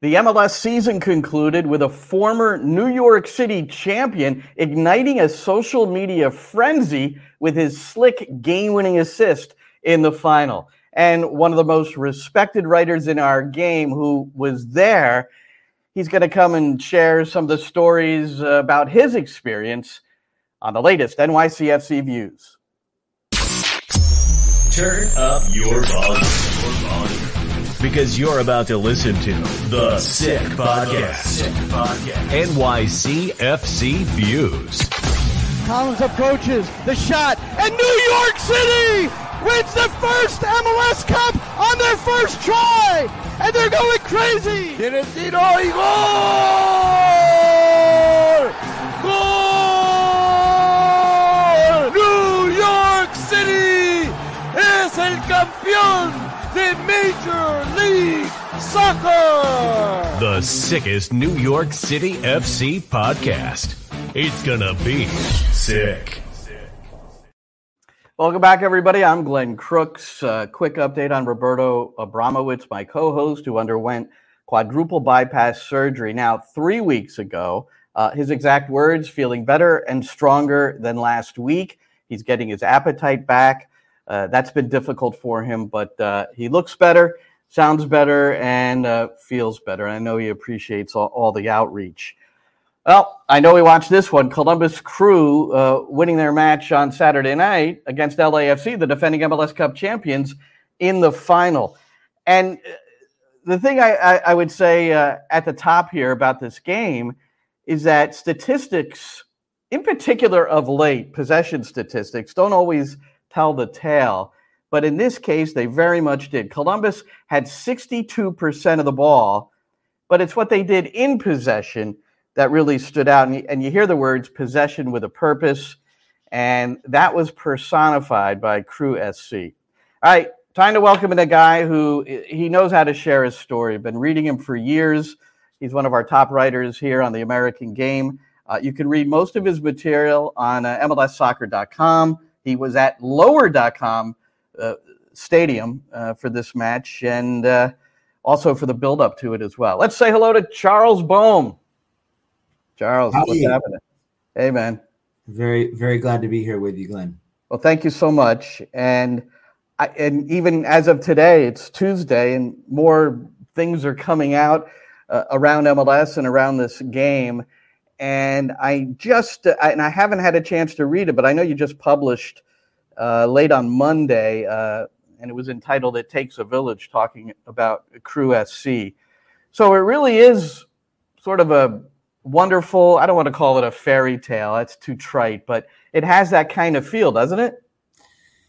The MLS season concluded with a former New York City champion igniting a social media frenzy with his slick game winning assist in the final. And one of the most respected writers in our game who was there, he's going to come and share some of the stories about his experience on the latest NYCFC Views. Turn up your volume because you're about to listen to The Sick Podcast. Sick Podcast. NYCFC Views. Callens approaches the shot, and New York City wins the first MLS Cup on their first try, and they're going crazy. Tiene tiro y gol! Gol! New York City es el campeón the Major League Soccer. The sickest New York City FC podcast. It's gonna be sick. Welcome back, everybody. I'm Glenn Crooks. Uh, quick update on Roberto Abramowitz, my co host, who underwent quadruple bypass surgery now three weeks ago. Uh, his exact words feeling better and stronger than last week. He's getting his appetite back. Uh, that's been difficult for him, but uh, he looks better, sounds better, and uh, feels better. I know he appreciates all, all, the outreach. Well, I know we watched this one. Columbus Crew uh, winning their match on Saturday night against LAFC, the defending MLS Cup champions, in the final. And uh, the thing I, I, I would say at the top here about this game is that statistics, in particular of late, possession statistics, don't always – tell the tale. But in this case, they very much did. Columbus had 62% of the ball, but it's what they did in possession that really stood out. And you, hear the words possession with a purpose, and that was personified by Crew SC. All right, time to welcome in a guy who he knows how to share his story. Been reading him for years. He's one of our top writers here on the American Game. Uh, you can read most of his material on uh, MLSsoccer.com. He was at lower.com uh, stadium uh, for this match and uh, also for the build up to it as well. Let's say hello to Charles Boehm. Charles, How what's happening? Hey, man. Very, very glad to be here with you, Glenn. Well, thank you so much. And I, and even as of today, it's Tuesday, and more things are coming out uh, around MLS and around this game and I just uh, and I haven't had a chance to read it, but I know you just published uh, late on Monday, uh, and it was entitled "It Takes a Village," talking about Crew SC. So it really is sort of a wonderful. I don't want to call it a fairy tale; that's too trite, but it has that kind of feel, doesn't it?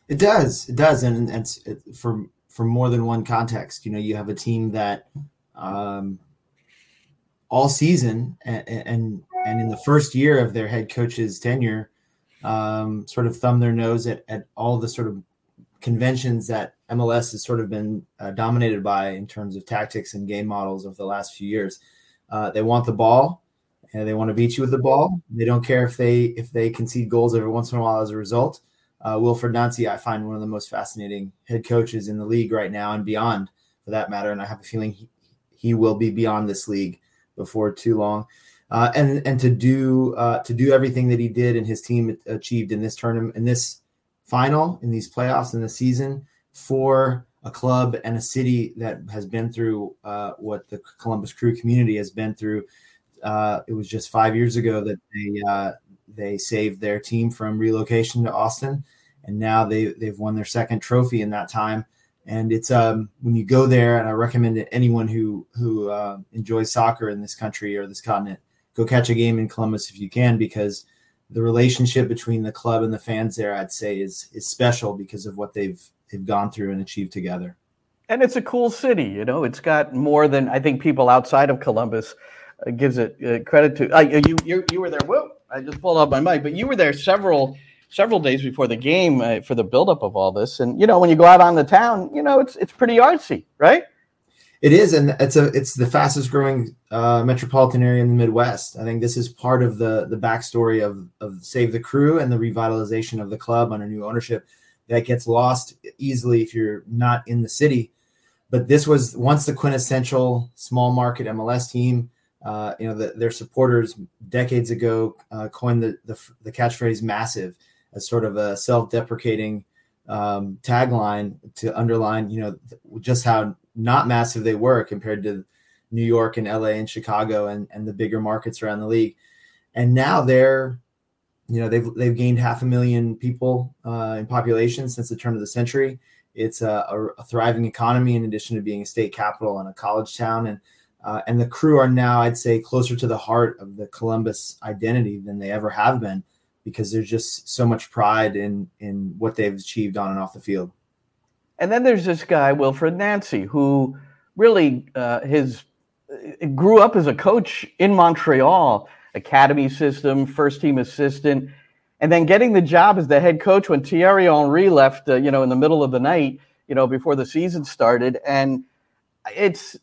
It does. It does, and it's it, for for more than one context. You know, you have a team that. Um, all season and, and and in the first year of their head coach's tenure, um, sort of thumb their nose at, at all the sort of conventions that MLS has sort of been uh, dominated by in terms of tactics and game models over the last few years. Uh, they want the ball, and they want to beat you with the ball. They don't care if they if they concede goals every once in a while as a result. Uh, Wilfried Nancy, I find one of the most fascinating head coaches in the league right now and beyond, for that matter. And I have a feeling he, he will be beyond this league before too long uh, and and to do uh, to do everything that he did and his team achieved in this tournament in this final in these playoffs in the season for a club and a city that has been through uh, what the Columbus Crew community has been through. Uh, it was just five years ago that they uh, they saved their team from relocation to Austin, and now they they've won their second trophy in that time. And it's um, when you go there, and I recommend it anyone who who uh, enjoys soccer in this country or this continent go catch a game in Columbus if you can, because the relationship between the club and the fans there, I'd say, is is special because of what they've they've gone through and achieved together. And it's a cool city, you know. It's got more than I think people outside of Columbus uh, gives it uh, credit to. Uh, you you you were there. Whoa! I just pulled up my mic, but you were there several several days before the game uh, for the buildup of all this. And you know, when you go out on the town, you know, it's it's pretty artsy, right? It is, and it's a it's the fastest growing uh, metropolitan area in the Midwest. I think this is part of the the backstory of of Save the Crew and the revitalization of the club under new ownership that gets lost easily if you're not in the city. but this was once the quintessential small market MLS team. Uh, you know, the, their supporters decades ago uh, coined the, the, the catchphrase "massive" as sort of a self-deprecating um, tagline to underline, you know, just how not massive they were compared to New York and LA and Chicago and, and the bigger markets around the league. And now they're, you know, they've they've gained half a million people uh, in population since the turn of the century. It's a, a, a, thriving economy in addition to being a state capital and a college town. And uh, and the crew are now, I'd say, closer to the heart of the Columbus identity than they ever have been because there's just so much pride in in what they've achieved on and off the field. And then there's this guy Wilfried Nancy who really uh, his grew up as a coach in Montreal, academy system, first team assistant, and then getting the job as the head coach when Thierry Henry left, uh, you know, in the middle of the night, you know, before the season started. And it's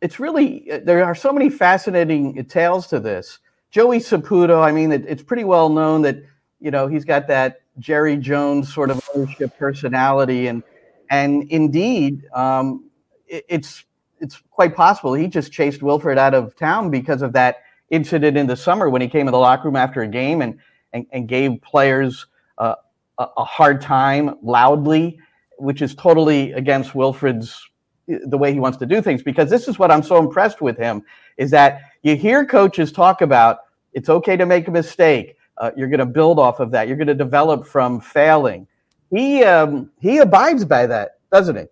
it's really there are so many fascinating tales to this. Joey Saputo, I mean, it, it's pretty well known that you know he's got that Jerry Jones sort of ownership personality, and and indeed, um, it, it's it's quite possible he just chased Wilfried out of town because of that incident in the summer when he came in the locker room after a game and and, and gave players uh, a, hard time loudly, which is totally against Wilfried's the way he wants to do things. Because this is what I'm so impressed with him is that you hear coaches talk about it's okay to make a mistake. Uh, you're going to build off of that. You're going to develop from failing. He um, he abides by that, doesn't he?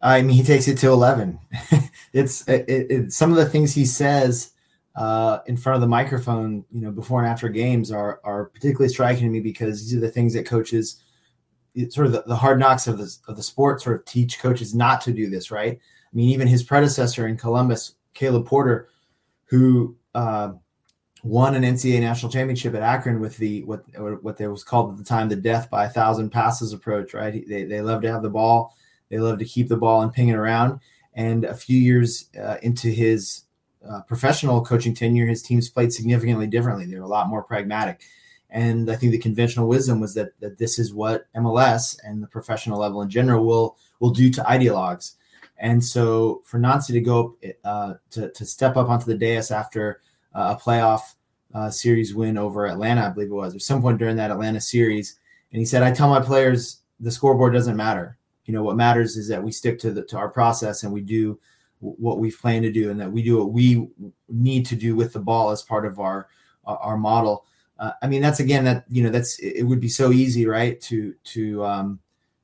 I mean, he takes it to eleven. it's it, it, some of the things he says uh, in front of the microphone, you know, before and after games are are particularly striking to me because these are the things that coaches, sort of the, the hard knocks of the of the sport, sort of teach coaches not to do this. Right? I mean, even his predecessor in Columbus, Caleb Porter, who uh, won an NCAA national championship at Akron with the what what was called at the time the death by a thousand passes approach. Right? They they love to have the ball they love to keep the ball and ping it around. And a few years uh, into his uh, professional coaching tenure, his teams played significantly differently. They were a lot more pragmatic. And I think the conventional wisdom was that, that this is what MLS and the professional level in general will will do to ideologues. And so for Nancy to go uh, to, to step up onto the dais after a playoff uh, series win over Atlanta, I believe it was, or some point during that Atlanta series, and he said, "I tell my players the scoreboard doesn't matter. You know what matters is that we stick to the to our process and we do what we've planned to do and that we do what we need to do with the ball as part of our our model. Uh, i mean that's again that you know that's it would be so easy right to to um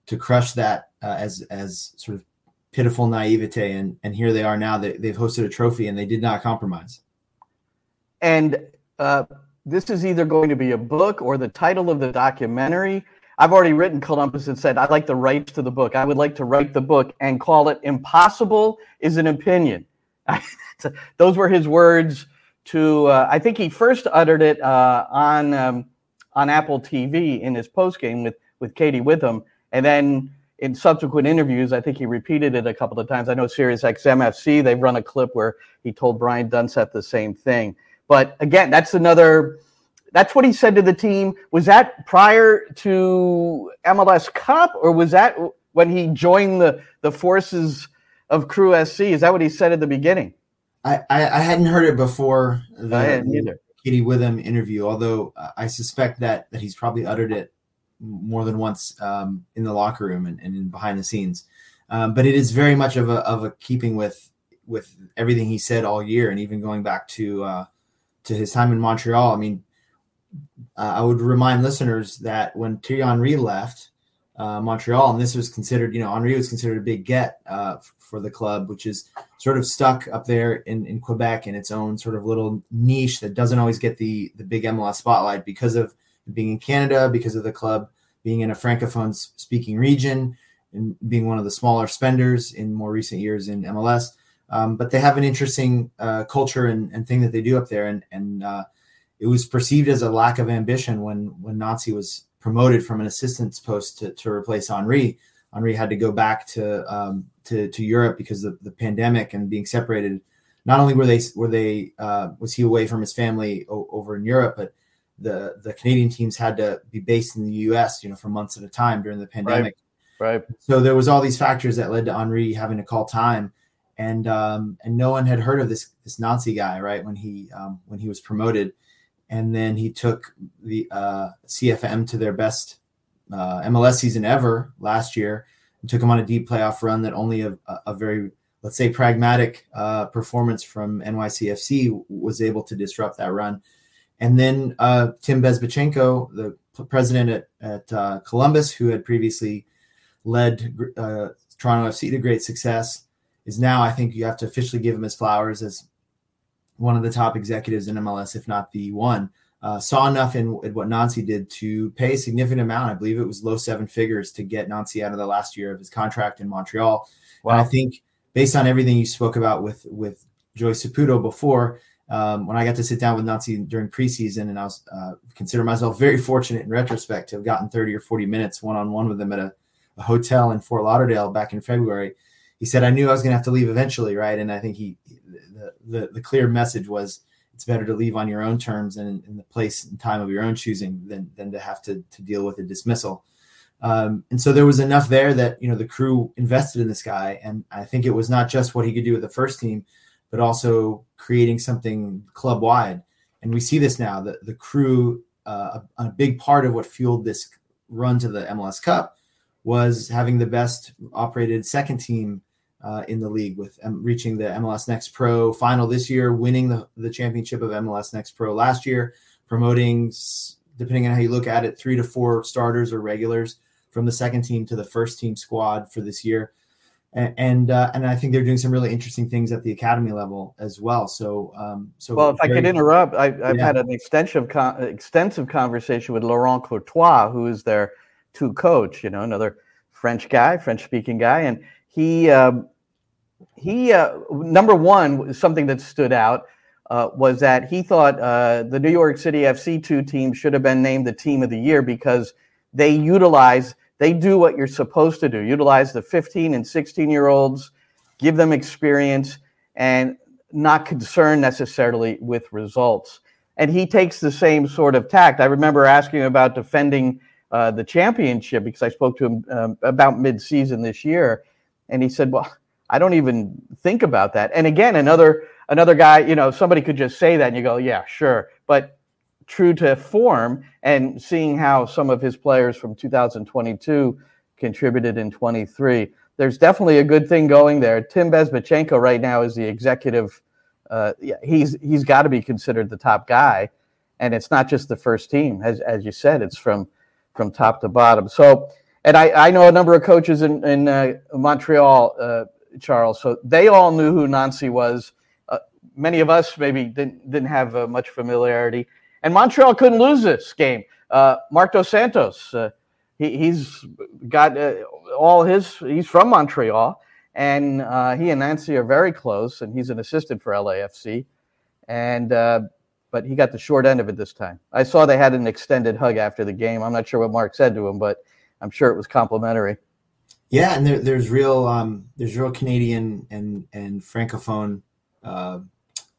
to crush that uh, as as sort of pitiful naivete. And and here they are now they, they've hosted a trophy and they did not compromise and uh, this is either going to be a book or the title of the documentary I've already written Columbus and said I'd like the rights to the book. I would like to write the book and call it "Impossible is an Opinion." Those were his words. To uh, I think he first uttered it uh, on um, on Apple TV in his post game with with Katie Witham, and then in subsequent interviews, I think he repeated it a couple of times. I know Sirius XMFC they've run a clip where he told Brian Dunseth the same thing. But again, that's another that's what he said to the team. Was that prior to MLS Cup, or was that when he joined the the forces of Crew SC? Is that what he said at the beginning? I, I, hadn't heard it before the, I hadn't either. Katie Witham interview, although I suspect that that he's probably uttered it more than once um, in the locker room and, and behind the scenes. Um, but it is very much of a of a keeping with with everything he said all year, and even going back to uh, to his time in Montreal. I mean, uh, I would remind listeners that when Thierry Henry left uh, Montreal, and this was considered, you know, Henry was considered a big get uh, for the club, which is sort of stuck up there in, in Quebec in its own sort of little niche that doesn't always get the the big MLS spotlight because of being in Canada, because of the club being in a francophone speaking region, and being one of the smaller spenders in more recent years in MLS. Um, but they have an interesting uh, culture and, and, thing that they do up there, and and uh, it was perceived as a lack of ambition when when Nancy was promoted from an assistant's post to, to replace Henry. Henry had to go back to um, to, to Europe because of the pandemic and being separated. Not only were they were they uh, was he away from his family o- over in Europe, but the the Canadian teams had to be based in the U.S. You know for months at a time during the pandemic. Right. So there was all these factors that led to Henry having to call time, and um, and no one had heard of this this Nancy guy, right? When he um, when he was promoted, and then he took the uh, CFM to their best uh, MLS season ever last year, and took him on a deep playoff run that only a, a very let's say pragmatic uh, performance from NYCFC was able to disrupt that run. And then uh, Tim Bezbatchenko, the president at, at uh, Columbus, who had previously led uh, Toronto FC to great success, is now, I think you have to officially give him his flowers as one of the top executives in MLS, if not the one. Uh, saw enough in, in, what Nancy did to pay a significant amount. I believe it was low seven figures to get Nancy out of the last year of his contract in Montreal. Wow. And I think based on everything you spoke about with with Joey Saputo before, um, when I got to sit down with Nancy during preseason, and I was uh, consider myself very fortunate in retrospect to have gotten 30 or 40 minutes one on one with him at a, a, hotel in Fort Lauderdale back in February. He said I knew I was going to have to leave eventually, right? And I think he the, the, the clear message was it's better to leave on your own terms and in the place and time of your own choosing than than to have to to deal with a dismissal. Um, and so there was enough there that you know the crew invested in this guy, and I think it was not just what he could do with the first team, but also creating something club wide. And we see this now. The the crew, uh, a, a, big part of what fueled this run to the MLS Cup was having the best operated second team uh, in the league, with um, reaching the MLS Next Pro final this year, winning the, the championship of MLS Next Pro last year, promoting, depending on how you look at it, three to four starters or regulars from the second team to the first team squad for this year and and, uh, and I think they're doing some really interesting things at the academy level as well. So, um, so well, if very, I could interrupt, I, have yeah. had an extensive con- extensive conversation with Laurent Courtois, who is their two coach. You know, another French guy, French speaking guy, and he um, he uh, number one something that stood out. Uh, was that he thought uh, the New York City FC two team should have been named the team of the year because they utilize they do what you're supposed to do utilize the 15 and 16 year olds, give them experience, and not concerned necessarily with results. And he takes the same sort of tact. I remember asking him about defending uh, the championship because I spoke to him um, about mid-season this year, and he said, "Well, I don't even think about that." And again, another another guy, you know, somebody could just say that, and you go, "Yeah, sure," but true to form and seeing how some of his players from 2022 contributed in 23 there's definitely a good thing going there. Tim bezbatchenko right now is the executive uh, he's he's got to be considered the top guy. And it's not just the first team as, as you said it's from from top to bottom. So and i, I know a number of coaches in, in uh, montreal uh, charles so they all knew who nancy was uh, many of us maybe didn't didn't have uh, much familiarity and Montreal couldn't lose this game. Uh, Marc Dos Santos, uh, he, has got uh, all his, he's from Montreal, and uh, he and Nancy are very close, and he's an assistant for LAFC. And, but he got the short end of it this time. I saw they had an extended hug after the game. I'm not sure what Mark said to him, but I'm sure it was complimentary. Yeah, and there, there's real um, there's real Canadian and and francophone uh,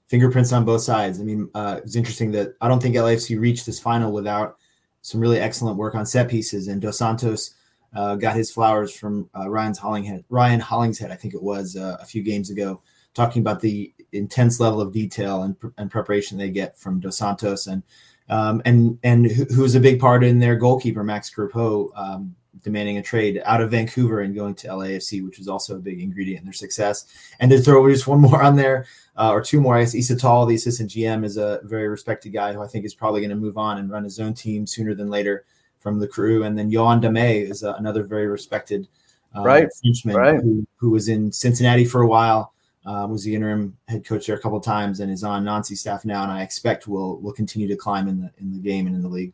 fingerprints on both sides. I mean, uh, it's interesting that I don't think LAFC reached this final without some really excellent work on set pieces. And Dos Santos uh, got his flowers from uh, Ryan's Ryan Hollingshead, I think it was uh, a few games ago, talking about the intense level of detail and, and preparation they get from Dos Santos and um, and and who's a big part in their goalkeeper Max Crépeau um, demanding a trade out of Vancouver and going to LAFC, which was also a big ingredient in their success. And to throw just one more on there, uh, or two more, I guess Issa Tall, the assistant GM, is a very respected guy who I think is probably going to move on and run his own team sooner than later from the crew. And then Yoann Damet is uh, another very respected uh, right. Frenchman right. Who, who, was in Cincinnati for a while. Uh, was the interim head coach there a couple of times and is on Nancy staff now, and I expect will will continue to climb in the in the game and in the league.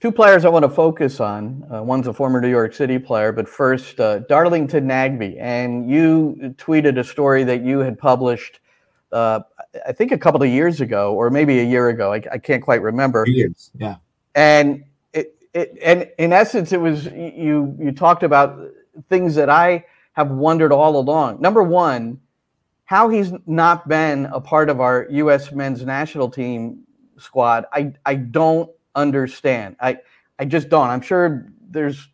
Two players I want to focus on. Uh, one's a former New York City player, but first, uh, Darlington Nagbe. And you tweeted a story that you had published, uh, I think a couple of years ago, or maybe a year ago. I, I can't quite remember. Years, yeah. And it, it, and in essence, it was you. You talked about things that I have wondered all along. Number one, how he's not been a part of our U.S. men's national team squad. I I don't understand. I I just don't. I'm sure there's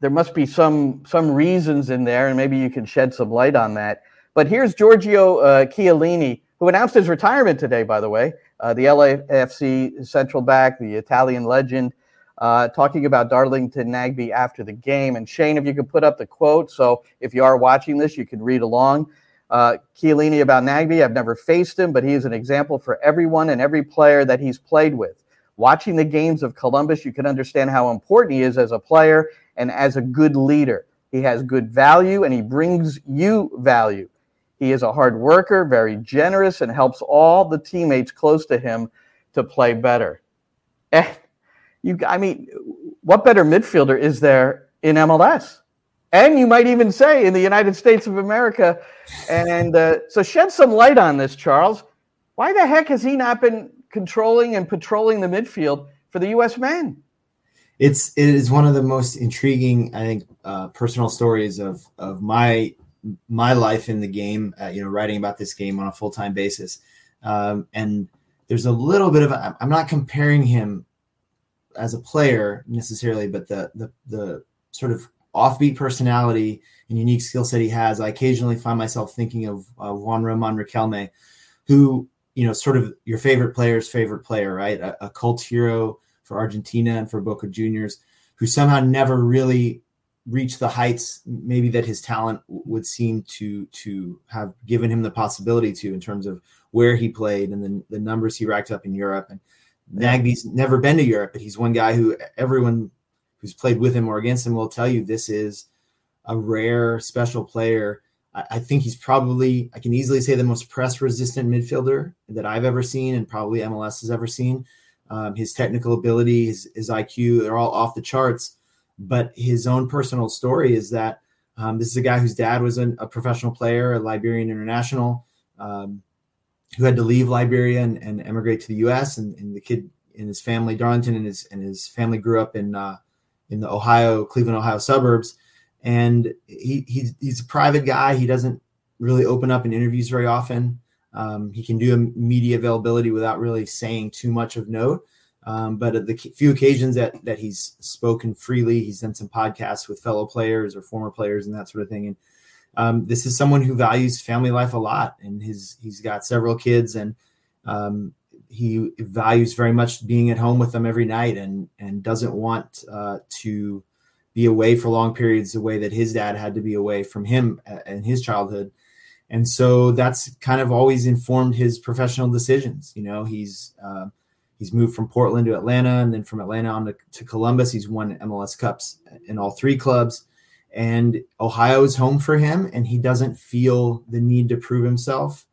there must be some some reasons in there, and maybe you can shed some light on that. But here's Giorgio uh, Chiellini, who announced his retirement today. By the way, uh, the LAFC central back, the Italian legend, uh, talking about Darlington Nagbe after the game. And Shane, if you could put up the quote, so if you are watching this, you can read along. Uh, Chiellini about Nagbe, I've never faced him, but he is an example for everyone and every player that he's played with. Watching the games of Columbus, you can understand how important he is as a player and as a good leader. He has good value and he brings you value. He is a hard worker, very generous, and helps all the teammates close to him to play better. Eh, you, I mean, what better midfielder is there in MLS? And you might even say in the United States of America. And uh, so, shed some light on this, Charles. Why the heck has he not been controlling and patrolling the midfield for the U.S. men? It's it is one of the most intriguing, I think, uh, personal stories of of my my life in the game. Uh, you know, writing about this game on a full time basis, um, and there's a little bit of I'm not comparing him as a player necessarily, but the the the sort of offbeat personality and unique skill set he has, I occasionally find myself thinking of uh, Juan Roman Riquelme, who you know, sort of your favorite player's favorite player, right? A, a cult hero for Argentina and for Boca Juniors, who somehow never really reached the heights maybe that his talent would seem to to have given him the possibility to in terms of where he played and the, the numbers he racked up in Europe and Nagbe's never been to Europe, but he's one guy who everyone who's played with him or against him will tell you this is a rare, special player. I, think he's probably, I can easily say, the most press resistant midfielder that I've ever seen and probably MLS has ever seen. Um, his technical ability, his, his IQ, they're all off the charts. But his own personal story is that um, this is a guy whose dad was an, a professional player, a Liberian international. Um, who had to leave Liberia and, and emigrate to the U.S. And, and, the kid and his family, Darlington, and his and his family grew up in uh, in the Ohio, Cleveland, Ohio suburbs. And he, he's a private guy. He doesn't really open up in interviews very often. Um, he can do a media availability without really saying too much of note. Um, but at the few occasions that that he's spoken freely, he's done some podcasts with fellow players or former players and that sort of thing. And um, this is someone who values family life a lot, and his he's got several kids, and um, he values very much being at home with them every night, and and doesn't want uh, to be away for long periods the way that his dad had to be away from him uh, in his childhood. And so that's kind of always informed his professional decisions. You know, he's uh, he's moved from Portland to Atlanta, and then from Atlanta on to, to Columbus. He's won MLS Cups in all three clubs and Ohio is home for him, and he doesn't feel the need to prove himself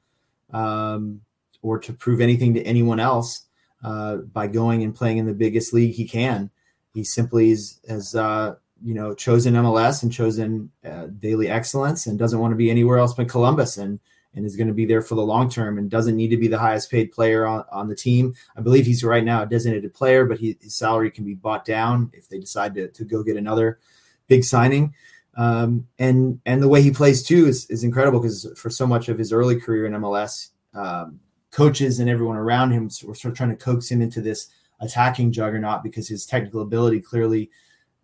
um, or to prove anything to anyone else uh, by going and playing in the biggest league he can. He simply is, has, uh, you know, chosen MLS and chosen uh, daily excellence, and doesn't want to be anywhere else but Columbus, and and is going to be there for the long term, and doesn't need to be the highest paid player on, on the team. I believe he's right now a designated player, but he, his salary can be bought down if they decide to to go get another big signing. Um, and and the way he plays too is, is incredible because for so much of his early career in MLS, um, coaches and everyone around him were sort of trying to coax him into this attacking juggernaut because his technical ability clearly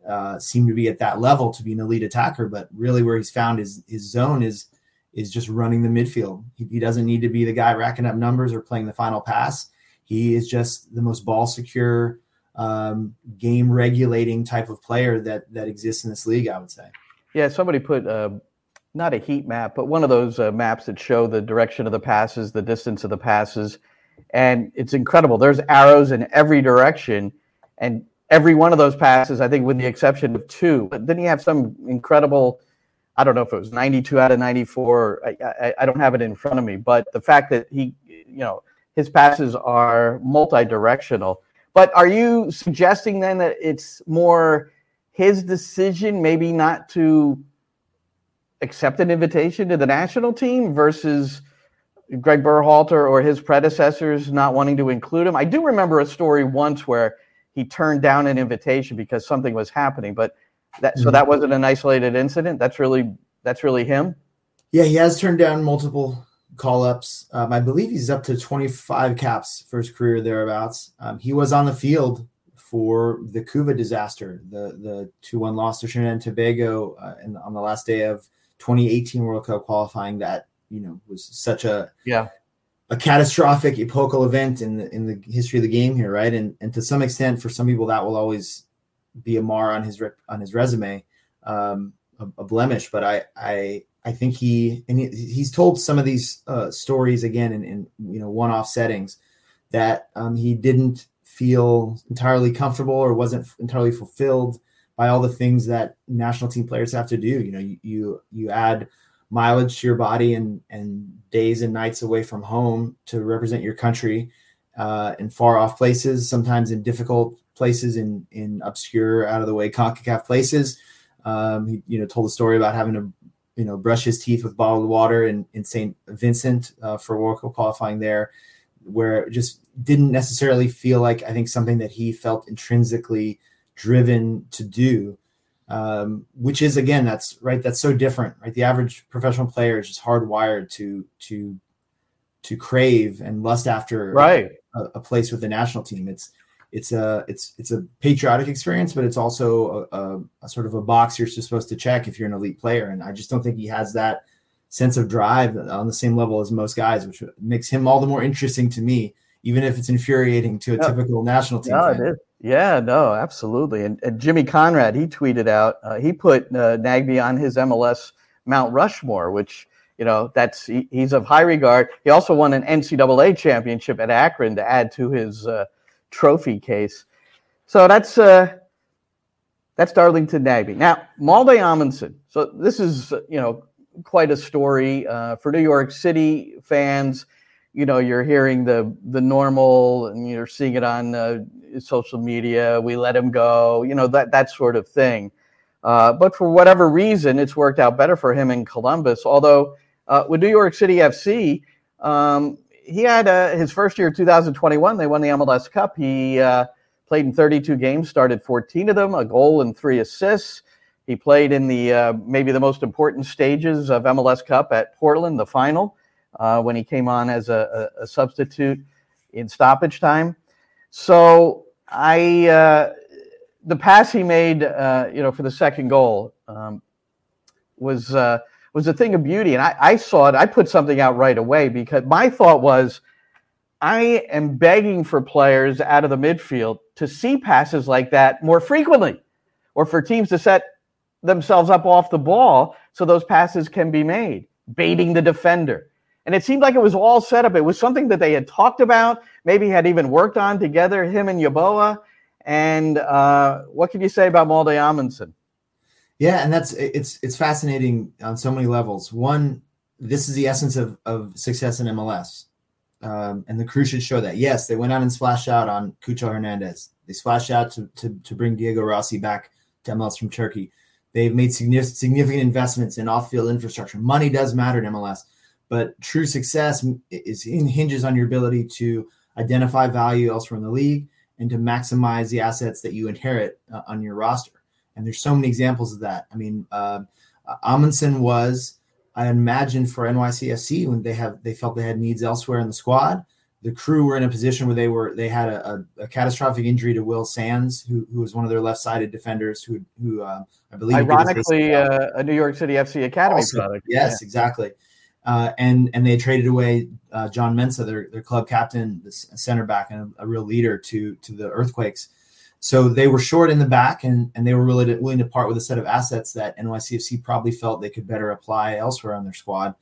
uh, seemed to be at that level to be an elite attacker. But really, where he's found his his zone is is just running the midfield. He, he doesn't need to be the guy racking up numbers or playing the final pass. He is just the most ball secure, um, game regulating type of player that that exists in this league. I would say. Yeah, somebody put uh, not a heat map, but one of those uh, maps that show the direction of the passes, the distance of the passes, and it's incredible. There's arrows in every direction, and every one of those passes, I think, with the exception of two. But then you have some incredible. I don't know if it was 92 out of 94. I, I, I don't have it in front of me, but the fact that he, you know, his passes are multi-directional. But are you suggesting then that it's more his decision maybe not to accept an invitation to the national team versus Greg Berhalter or his predecessors not wanting to include him. I do remember a story once where he turned down an invitation because something was happening, but that so that wasn't an isolated incident. That's really that's really him. Yeah, he has turned down multiple call ups. Um, I believe he's up to 25 caps for his career thereabouts. Um, he was on the field for the Couva disaster, the the two one loss to Trinidad and Tobago uh, in, on the last day of 2018 World Cup qualifying. That you know was such a yeah a catastrophic epochal event in the in the history of the game here, right? And and to some extent, for some people, that will always be a mar on his on his resume, um, a, a, blemish. But I I I think he and he, he's told some of these uh, stories again in, in you know one off settings that um, he didn't feel entirely comfortable or wasn't entirely fulfilled by all the things that national team players have to do. You know, you you, you add mileage to your body and and days and nights away from home to represent your country uh, in far off places, sometimes in difficult places, in in obscure, out of the way Concacaf places. Um, he you know told a story about having to you know brush his teeth with bottled water in in St. Vincent uh, for World Cup qualifying there, where it just didn't necessarily feel like I think something that he felt intrinsically driven to do um, which is again that's right that's so different right? The average professional player is just hardwired to to to crave and lust after right. a, a place with the national team. It's it's a it's it's a patriotic experience but it's also a, a, a, sort of a box you're supposed to check if you're an elite player. And i just don't think he has that sense of drive on the same level as most guys which makes him all the more interesting to me even if it's infuriating to a yeah. typical national team no, fan. it is yeah, no, absolutely. And, and Jimmy Conrad, he tweeted out, uh, he put uh, Nagbe on his MLS Mount Rushmore, which, you know, that's he, he's of high regard. He also won an NCAA championship at Akron to add to his uh, trophy case. So that's uh, that's Darlington Nagbe. Now, Malte Amundsen. So this is, you know, quite a story uh, for New York City fans you know you're hearing the the normal and you're seeing it on uh, social media we let him go you know that that sort of thing. Uh, but for whatever reason it's worked out better for him in columbus. Although uh, with new york city fc um, he had uh, his first year 2021 they won the mls cup. He uh, played in 32 games started 14 of them a goal and three assists. He played in the uh, maybe the most important stages of mls cup at portland the final uh, when he came on as a, a, substitute in stoppage time. So I, uh, the pass he made, uh, you know, for the second goal um, was uh, was a thing of beauty, and I, I saw it. I put something out right away because my thought was. I am begging for players out of the midfield to see passes like that more frequently, or for teams to set themselves up off the ball so those passes can be made, baiting the defender, and it seemed like it was all set up. It was something that they had talked about, maybe had even worked on together, him and Yeboah. And uh, what can you say about Malte Amundsen? Yeah, and that's it's it's fascinating on so many levels. One, this is the essence of, of success in MLS. Um, and the crew should show that. Yes, they went out and splashed out on Cucho Hernandez. They splashed out to, to, to bring Diego Rossi back to MLS from Turkey. They've made significant investments in off-field infrastructure. Money does matter in MLS. But true success is hinges on your ability to identify value elsewhere in the league and to maximize the assets that you inherit uh, on your roster. And there's so many examples of that. I mean, uh, Amundsen was, I imagine, for NYCFC when they have they felt they had needs elsewhere in the squad. The crew were in a position where they were they had a, a, a catastrophic injury to Will Sands, who, who was one of their left-sided defenders, who who uh, I believe ironically uh, a New York City FC academy also, product. Yes, yeah. exactly. Uh, and and they traded away uh, John Mensah, their, their club captain, the center back, and a, a, real leader to to the Earthquakes. So they were short in the back, and and they were really willing to part with a set of assets that NYCFC probably felt they could better apply elsewhere on their squad.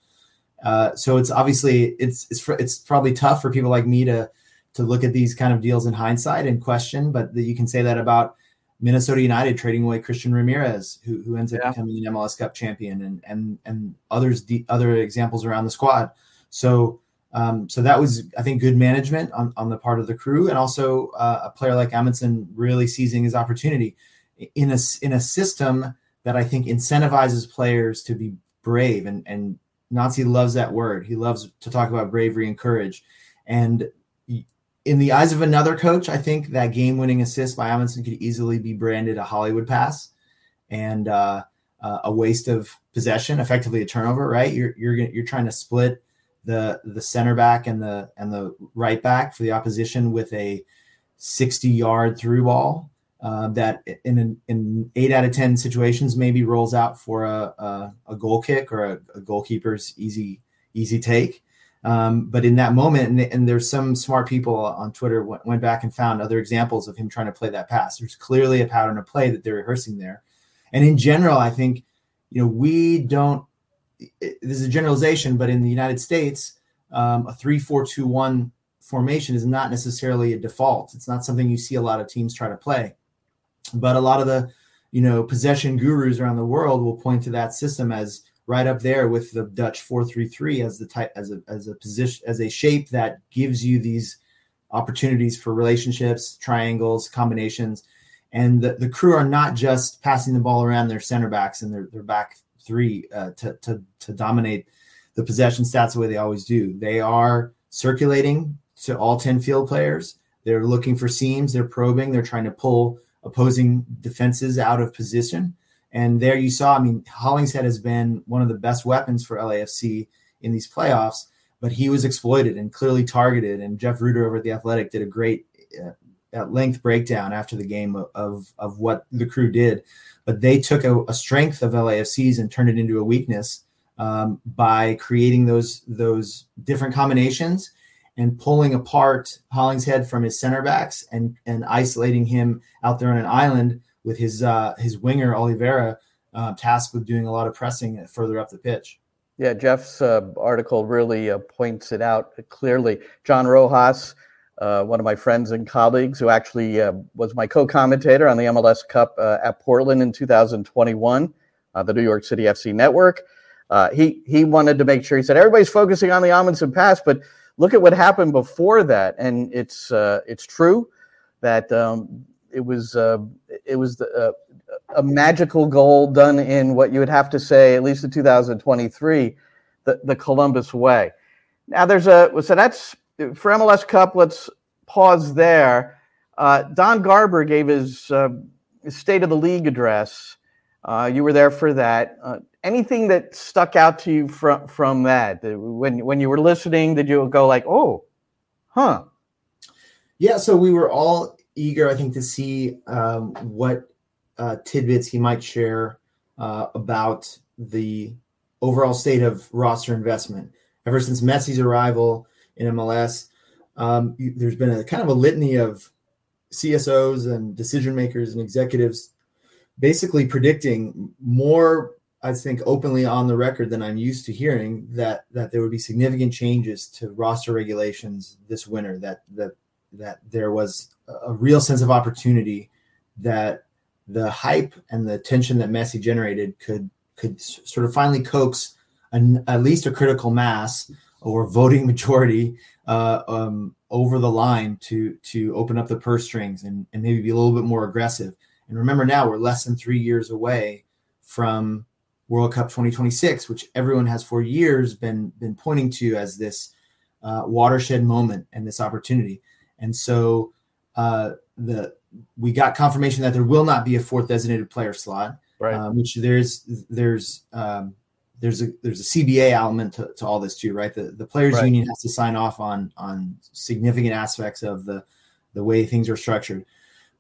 Uh, so it's obviously it's it's it's probably tough for people like me to to look at these kind of deals in hindsight and question, but you can say that about Minnesota United trading away Christian Ramirez, who, who ends up yeah. becoming an MLS Cup champion, and and and others other examples around the squad. So um, so that was I think good management on, on the part of the crew, and also uh, a player like Amundsen really seizing his opportunity in a in a system that I think incentivizes players to be brave, and and Nancy loves that word. He loves to talk about bravery and courage, and in the eyes of another coach, I think that game-winning assist by Amundsen could easily be branded a Hollywood pass and uh, uh, a waste of possession, effectively a turnover. Right? You're you're you're trying to split the the center back and the and the right back for the opposition with a 60 yard through ball uh, that in in eight out of ten situations maybe rolls out for a a, a goal kick or a, a, goalkeeper's easy easy take. Um, but in that moment, and, and, there's some smart people on Twitter went, went, back and found other examples of him trying to play that pass. There's clearly a pattern of play that they're rehearsing there. And in general, I think you know we don't. This is a generalization, but in the United States, um, a three-four-two-one formation is not necessarily a default. It's not something you see a lot of teams try to play. But a lot of the, you know, possession gurus around the world will point to that system as right up there with the Dutch 433 as the type as a as a position as a shape that gives you these opportunities for relationships, triangles, combinations. And the, the crew are not just passing the ball around their center backs and their, their back three uh, to, to, to dominate the possession stats the way they always do. They are circulating to all 10 field players. They're looking for seams, they're probing, they're trying to pull opposing defenses out of position. And there you saw, I mean, Hollingshead has been one of the best weapons for LAFC in these playoffs, but he was exploited and clearly targeted. And Jeff Rueter over at the Athletic did a great uh, at length breakdown after the game of, of, of what the crew did. But they took a, a, strength of LAFC's and turned it into a weakness um, by creating those those different combinations and pulling apart Hollingshead from his center backs and and isolating him out there on an island with his uh, his winger Olivera uh, tasked with doing a lot of pressing further up the pitch. Yeah, Jeff's uh, article really uh, points it out clearly. John Rojas, uh, one of my friends and colleagues, who actually uh, was my co-commentator on the MLS Cup at Portland in 2021, the New York City FC Network. he he wanted to make sure he said everybody's focusing on the Amundsen pass, but look at what happened before that, and it's uh, it's true that um, it was uh, it was the, uh, a magical goal done in what you would have to say at least in 2023, the the Columbus way. Now there's a so that's for MLS Cup. Let's pause there. Uh, Don Garber gave his, uh, his State of the League address. Uh, you were there for that anything that stuck out to you from from that when when you were listening did you go like oh huh yeah so we were all eager i think to see um, what uh, tidbits he might share uh, about the overall state of roster investment ever since messi's arrival in mls um, there's been a kind of a litany of csos and decision makers and executives basically predicting more I think openly on the record than I'm used to hearing that that there would be significant changes to roster regulations this winter. That that that there was a real sense of opportunity that the hype and the tension that Messi generated could could sort of finally coax an, at least a critical mass or voting majority uh, um, over the line to to open up the purse strings and, and maybe be a little bit more aggressive. And remember now we're less than three years away from World Cup 2026, which everyone has for years been been pointing to as this uh, watershed moment and this opportunity. And so uh, the we got confirmation that there will not be a fourth designated player slot, right. um, which there's there's um, there's a there's a CBA element to, to all this too, right? The the players right. union has to sign off on on significant aspects of the the way things are structured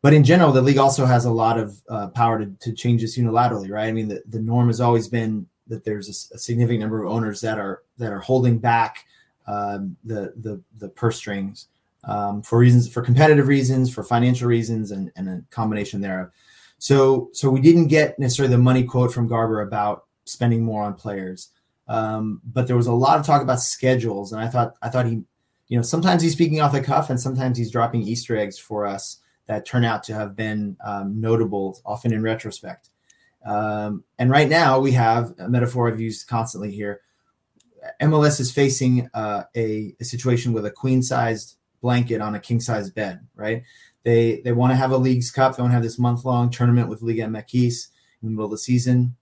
but in general, the league also has a lot of uh, power to, to change this unilaterally, right? I mean, the, the norm has always been that there's a, a significant number of owners that are that are holding back um, the the the purse strings um, for reasons for competitive reasons, for financial reasons, and, and a combination thereof. So so we didn't get necessarily the money quote from Garber about spending more on players, um, but there was a lot of talk about schedules, and I thought I thought he, you know, sometimes he's speaking off the cuff, and sometimes he's dropping Easter eggs for us that turn out to have been um, notable, often in retrospect. Um, and right now, we have a metaphor I've used constantly here. MLS is facing uh, a, a, situation with a queen sized blanket on a king sized bed, right? They they want to have a Leagues Cup. They want to have this month long tournament with Liga MX in the middle of the season.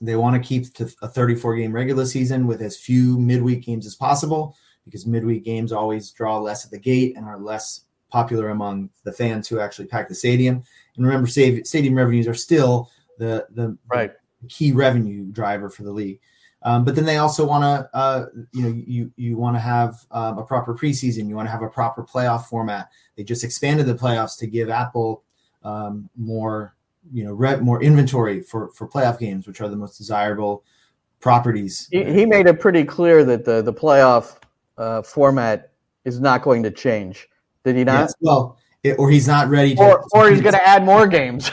They want to keep to a 34 game regular season with as few midweek games as possible because midweek games always draw less at the gate and are less popular among the fans who actually pack the stadium. And remember, stadium revenues are still the the, right. key revenue driver for the league. Um, but then they also want to, uh, you know, you you want to have um, a proper preseason. You want to have a proper playoff format. They just expanded the playoffs to give Apple um, more, you know, re- more inventory for for playoff games, which are the most desirable properties. He, he made it pretty clear that the the playoff uh, format is not going to change. Did he not? Yes, well, it, or he's not ready to, or, or he's going to add more games.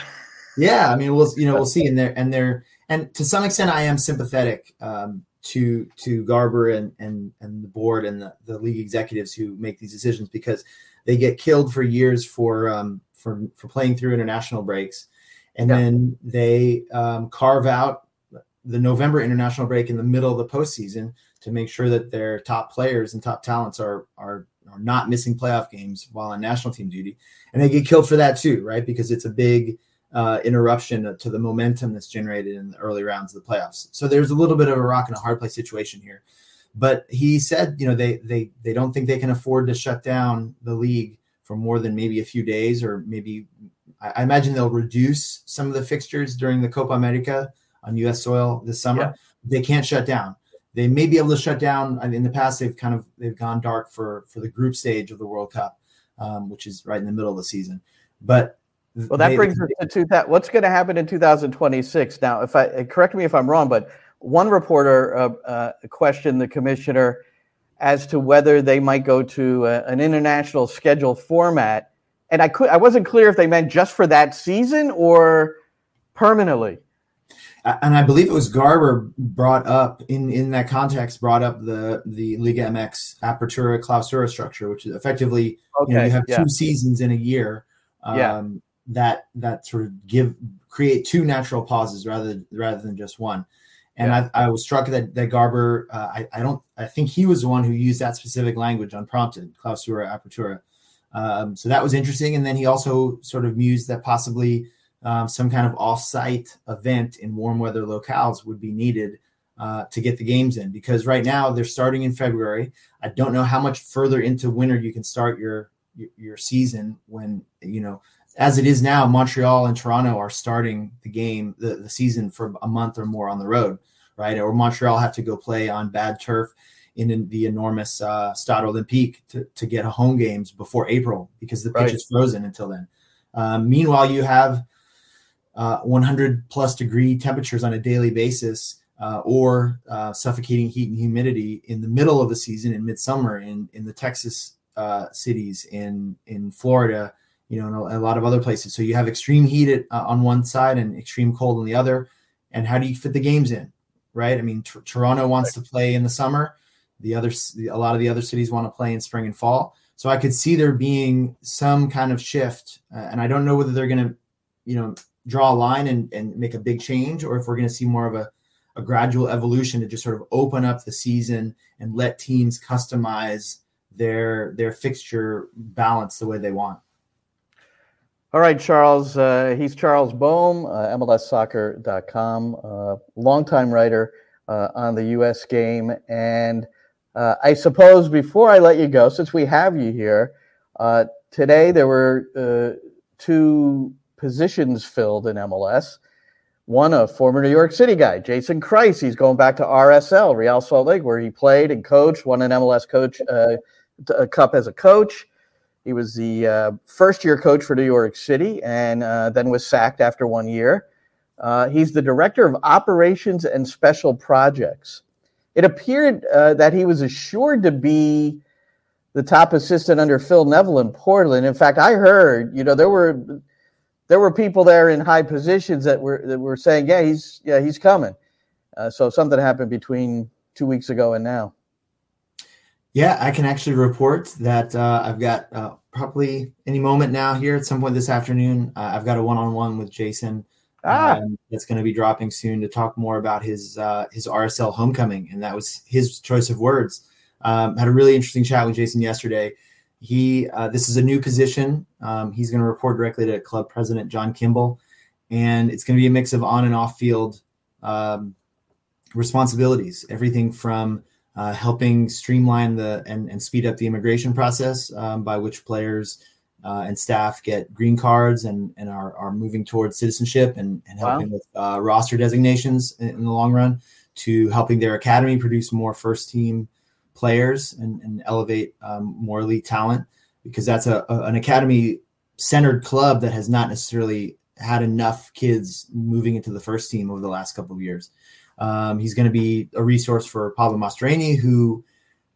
yeah, I mean, we'll you know we'll see. And there and there and to some extent, I am sympathetic um, to to Garber and and and the board and the, the league executives who make these decisions because they get killed for years for um, for for playing through international breaks, and yeah. then they um, carve out the November international break in the middle of the postseason to make sure that their top players and top talents are are are not missing playoff games while on national team duty, and they get killed for that too, right? Because it's a big uh, interruption to the momentum that's generated in the early rounds of the playoffs. So there's a little bit of a rock and a hard place situation here. But he said, you know, they they they don't think they can afford to shut down the league for more than maybe a few days, or maybe I, imagine they'll reduce some of the fixtures during the Copa America on U.S. soil this summer. Yeah. They can't shut down. They may be able to shut down. In the past, they've kind of they've gone dark for for the group stage of the World Cup, um, which is right in the middle of the season. But well, that brings us to two, that, what's going to happen in 2026. Now, if I correct me if I'm wrong, but one reporter uh, uh, questioned the commissioner as to whether they might go to a, an international schedule format, and I could I wasn't clear if they meant just for that season or permanently. And I believe it was Garber brought up in, in that context brought up the the Liga MX Apertura Clausura structure, which is effectively okay, you, know, you have yeah. two seasons in a year. Um, yeah that that sort of give create two natural pauses rather rather than just one. And yeah. I, I was struck that that Garber, uh, I, I don't, I think he was the one who used that specific language unprompted, clausura apertura. Um, so that was interesting. And then he also sort of mused that possibly um, some kind of off-site event in warm weather locales would be needed uh, to get the games in because right now they're starting in February. I don't know how much further into winter you can start your your, your season when you know as it is now, Montreal and Toronto are starting the game, the, the season for a month or more on the road, right? Or Montreal have to go play on bad turf in the enormous uh, Stade Olympique to, to get home games before April because the pitch right. is frozen until then. Um, meanwhile, you have uh, 100 plus degree temperatures on a daily basis. Uh, or uh, suffocating heat and humidity in the middle of the season in midsummer in in the Texas uh, cities in in Florida you know, in a, a lot of other places. So you have extreme heat at, uh, on one side and extreme cold on the other. And how do you fit the games in? Right. I mean, t- Toronto wants to play in the summer. The other, a lot of the other cities want to play in spring and fall. So I could see there being some kind of shift, uh, and I don't know whether they're going to, you know, draw a line and, and make a big change, or if we're going to see more of a, a gradual evolution to just sort of open up the season and let teams customize their their fixture balance the way they want. All right, Charles. Uh, he's Charles Boehm, uh, MLSsoccer.com, uh, longtime writer uh, on the U.S. game. And uh, I suppose before I let you go, since we have you here, uh, today there were uh, two positions filled in MLS. One, a former New York City guy, Jason Kreis. He's going back to RSL, Real Salt Lake, where he played and coached, won an MLS coach cup as a coach. He was the uh, first year coach for New York City and uh, then was sacked after one year. Uh, he's the director of operations and special projects. It appeared uh, that he was assured to be the top assistant under Phil Neville in Portland. In fact, I heard, you know, there were there were people there in high positions that were that were saying, "Yeah, he's yeah, he's coming." Uh, so something happened between two weeks ago and now. Yeah, I can actually report that uh, I've got uh, probably any moment now here at some point this afternoon. Uh, I've got a one-on-one with Jason ah. um, that's going to be dropping soon to talk more about his uh, his RSL homecoming, and that was his choice of words. Um, had a really interesting chat with Jason yesterday. He uh, this is a new position. Um, he's going to report directly to club president John Kimball, and it's going to be a mix of on and off field um, responsibilities. Everything from uh, helping streamline the and, and, speed up the immigration process um, by which players uh, and staff get green cards and, and are, are moving towards citizenship and, and helping wow. with uh, roster designations in, in, the long run to helping their academy produce more first team players and, and elevate um, more elite talent because that's a, a, an academy centered club that has not necessarily had enough kids moving into the first team over the last couple of years. Um, he's going to be a resource for Pablo Mastroeni, who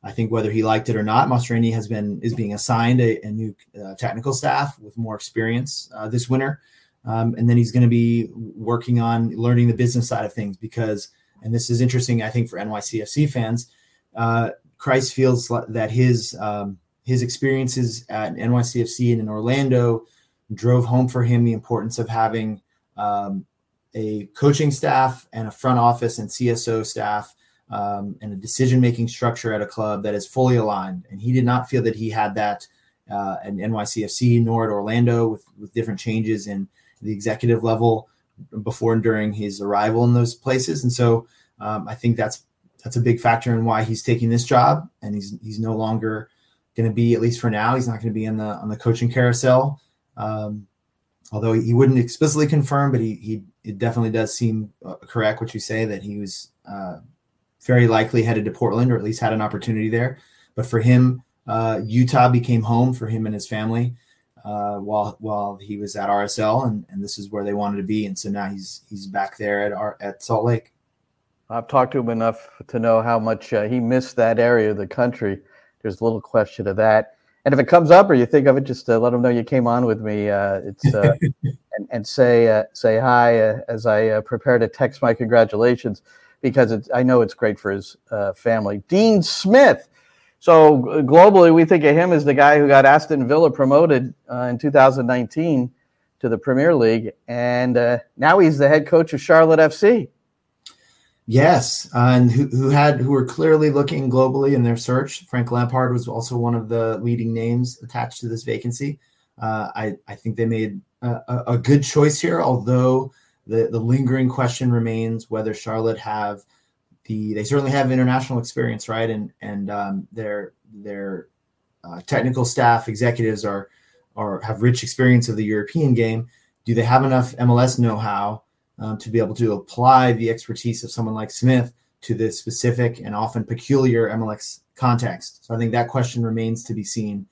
I think whether he liked it or not, Mastroeni has been is being assigned a, a new uh, technical staff with more experience uh, this winter, um, and then he's going to be working on learning the business side of things because, and this is interesting, I think for NYCFC fans, uh, Kreis feels that his um, his experiences at NYCFC and in Orlando drove home for him the importance of having um, a coaching staff and a front office and CSO staff um, and a decision making structure at a club that is fully aligned. And he did not feel that he had that uh, at NYCFC nor at Orlando with, with different changes in the executive level before and during his arrival in those places. And so um, I think that's that's a big factor in why he's taking this job. And he's he's no longer going to be at least for now. He's not going to be in the on the coaching carousel. Um, although he wouldn't explicitly confirm, but he he it definitely does seem uh, correct what you say that he was uh, very likely headed to Portland or at least had an opportunity there. But for him, uh, Utah became home for him and his family uh, while while he was at RSL, and, and this is where they wanted to be. And so now he's he's back there at our, at Salt Lake. I've talked to him enough to know how much uh, he missed that area of the country. There's little question of that. And if it comes up or you think of it, just uh, let them know you came on with me. Uh, it's uh, and, and say uh, say hi uh, as I uh, prepare to text my congratulations because it's, I know it's great for his family. Dean Smith. So globally, we think of him as the guy who got Aston Villa promoted in 2019 to the Premier League, and now he's the head coach of Charlotte FC. Yes, uh, and who, who had who were clearly looking globally in their search. Frank Lampard was also one of the leading names attached to this vacancy. Uh, I I think they made a, a, good choice here, although the the lingering question remains whether Charlotte have the they certainly have international experience, right? And and um, their their uh, technical staff executives are are have rich experience of the European game. Do they have enough MLS know how? Um, to be able to apply the expertise of someone like Smith to this specific and often peculiar MLS context. So I think that question remains to be seen.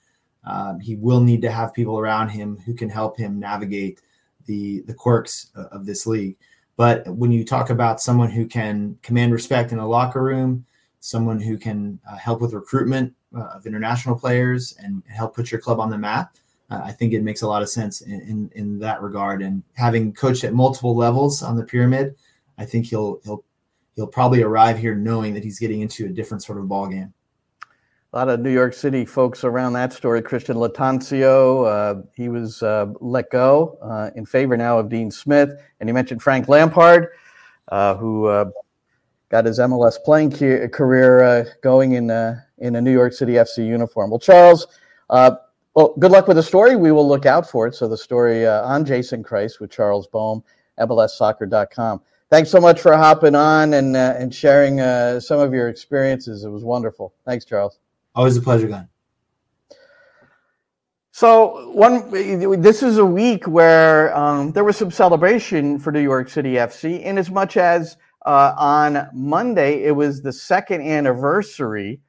Um, he will need to have people around him who can help him navigate the the quirks of this league. But when you talk about someone who can command respect in a locker room, someone who can uh, help with recruitment uh, of international players and help put your club on the map, I think it makes a lot of sense in, in, in that regard. And having coached at multiple levels on the pyramid, I think he'll he'll he'll probably arrive here knowing that he's getting into a different sort of ball game. A lot of New York City folks around that story. Christian Lattanzio, uh, he was uh, let go uh, in favor now of Dean Smith, and he mentioned Frank Lampard, uh, who uh, got his MLS playing career uh, going in in a New York City FC uniform. Well, Charles. Well, good luck with the story. We will look out for it. So the story uh, on Jason Kreis with Charles Boehm, MLSsoccer.com. Thanks so much for hopping on and uh, and sharing uh, some of your experiences. It was wonderful. Thanks, Charles. Always a pleasure, Glenn. So one, this is a week where um, there was some celebration for New York City FC, in as much as uh, on Monday it was the second anniversary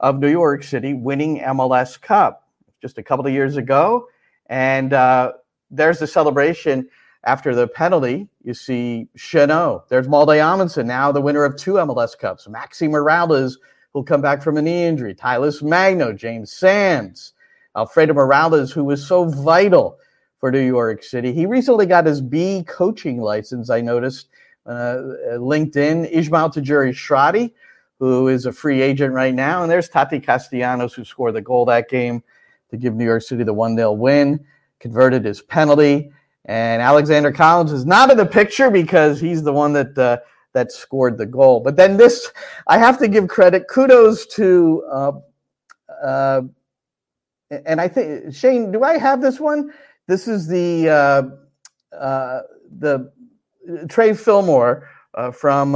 of New York City winning MLS Cup just a couple of years ago. And uh, there's the celebration after the penalty. You see Chanot. There's Malte Amundsen, now the winner of two MLS Cups. Maxi Moralez, who'll come back from a knee injury. Talles Magno, James Sands, Alfredo Morales, who was so vital for New York City. He recently got his B coaching license, I noticed. Uh, LinkedIn, Ismael Tajouri-Shradi, who is a free agent right now. And there's Tati Castellanos, who scored the goal that game to give New York City the 1 0 win, converted his penalty. And Alexander Callens is not in the picture because he's the one that uh, that scored the goal. But then this, I have to give credit, kudos to, uh, uh, and I think Shane, do I have this one? This is the uh, uh, the Trey Fillmore uh, from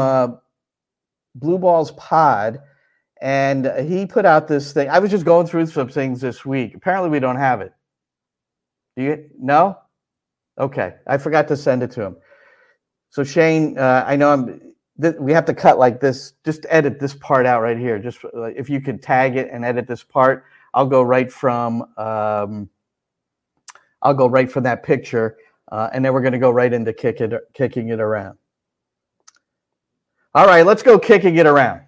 Blue Balls Pod and he put out this thing. I was just going through some things this week. Apparently, we don't have it. Do you? No. Okay, I forgot to send it to him. So Shane, uh, I know I'm. th- we have to cut like this. Just edit this part out right here. Just uh, if you could tag it and edit this part, I'll go right from. Um, I'll go right from that picture, uh, and then we're going to go right into kick it, kicking it around. All right, let's go kicking it around.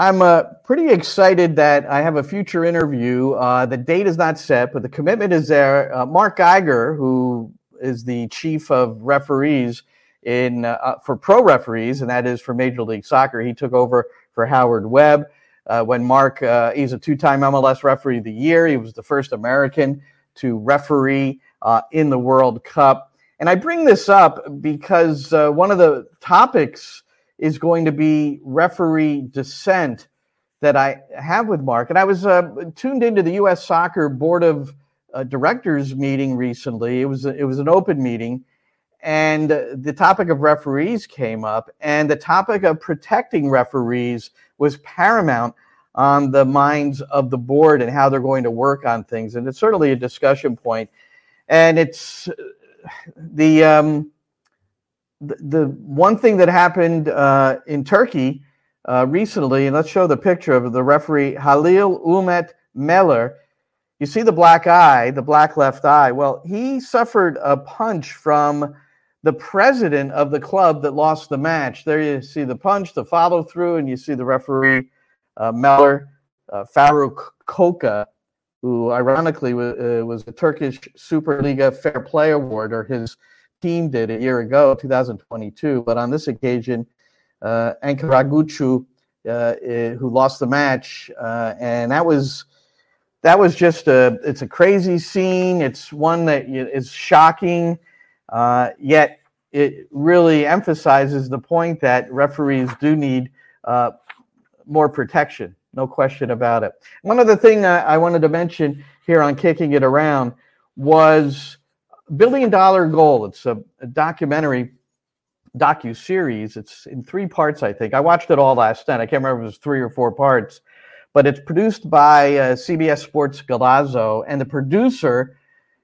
I'm uh, pretty excited that I have a future interview. Uh, the date is not set, but the commitment is there. Uh, Mark Geiger, who is the chief of referees in uh, uh, for pro referees, and that is for Major League Soccer, he took over for Howard Webb. Uh, when Mark, he's a two-time MLS referee of the year. He was the first American to referee in the World Cup. And I bring this up because one of the topics is going to be referee dissent that I have with Mark. And I was uh, tuned into the U.S. Soccer Board of uh, Directors meeting recently. It was it was an open meeting, and uh, the topic of referees came up, and the topic of protecting referees was paramount on the minds of the board and how they're going to work on things. And it's certainly a discussion. And it's the um, the, one thing that happened uh, in Turkey uh, recently, and let's show the picture of the referee Halil Umut Meler. You see the black eye, the black left eye. Well, he suffered a punch from the president of the club that lost the match. There you see the punch, the follow through, and you see the referee uh, Meler, uh, Faruk Koca, who ironically was, uh, was the Turkish Superliga Fair Play Award, or his team did a year ago, 2022. But on this occasion, uh, Ankara uh, who lost the match, uh, and that was that was just a it's a crazy scene. It's one that is shocking, uh, yet it really emphasizes the point that referees do need uh, more protection. No question about it. One other thing I, I wanted to mention here on kicking it around was billion dollar goal. It's a, a documentary docu series. It's in three parts, I think. I watched it all last night. I can't remember if it was three or four parts, but it's produced by uh, CBS Sports Golazo, and the producer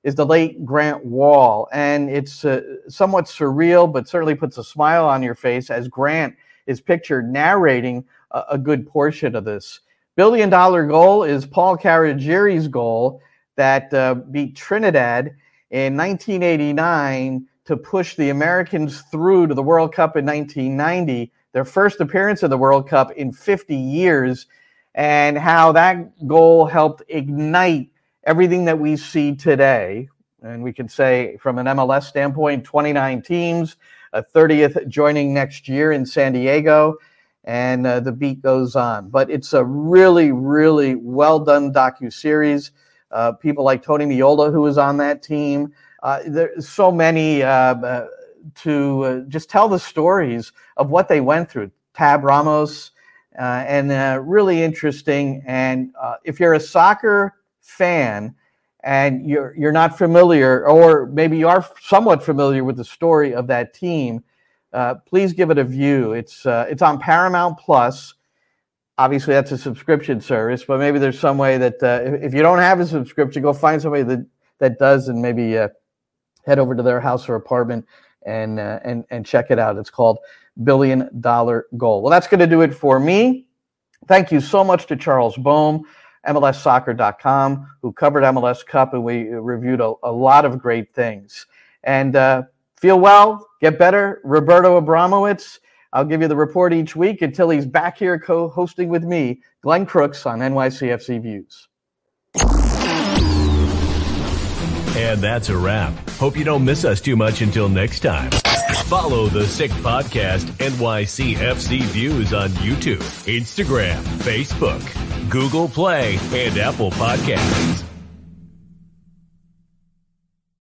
is the late Grant Wahl. And it's uh, somewhat surreal, but certainly puts a smile on your face as Grant is pictured narrating a, a good portion of this. Billion dollar goal is Paul Caligiuri's goal that uh, beat Trinidad in 1989 to push the Americans through to the World Cup in 1990, their first appearance in the World Cup in 50 years, and how that goal helped ignite everything that we see today. And we can say, from an MLS standpoint, 29 teams, a 30th joining next year in San Diego, and uh, the beat goes on. But it's a really, really well done docu series uh, people like Tony Meola, who was on that team. Uh, there's so many uh, uh to uh, just tell the stories of what they went through. Tab Ramos, uh, and really interesting. And if you're a soccer fan and you're you're not familiar, or maybe you are somewhat familiar with the story of that team, please give it a view. It's it's on Paramount Plus obviously that's a subscription service, but maybe there's some way that uh, if, you don't have a subscription, go find somebody that that does, and maybe uh, head over to their house or apartment and uh, and and check it out. It's called Billion Dollar Goal. Well, that's going to do it for me. Thank you so much to Charles Boehm. MLSsoccer.com, who covered MLS Cup, and we reviewed a, a lot of great things. And uh, feel well, get better. Roberto Abramowitz, I'll give you the report each week until he's back here co hosting with me, Glenn Crooks on NYCFC Views. And that's a wrap. Hope you don't miss us too much until next time. Follow the Sick Podcast NYCFC Views on YouTube, Instagram, Facebook, Google Play, and Apple Podcasts.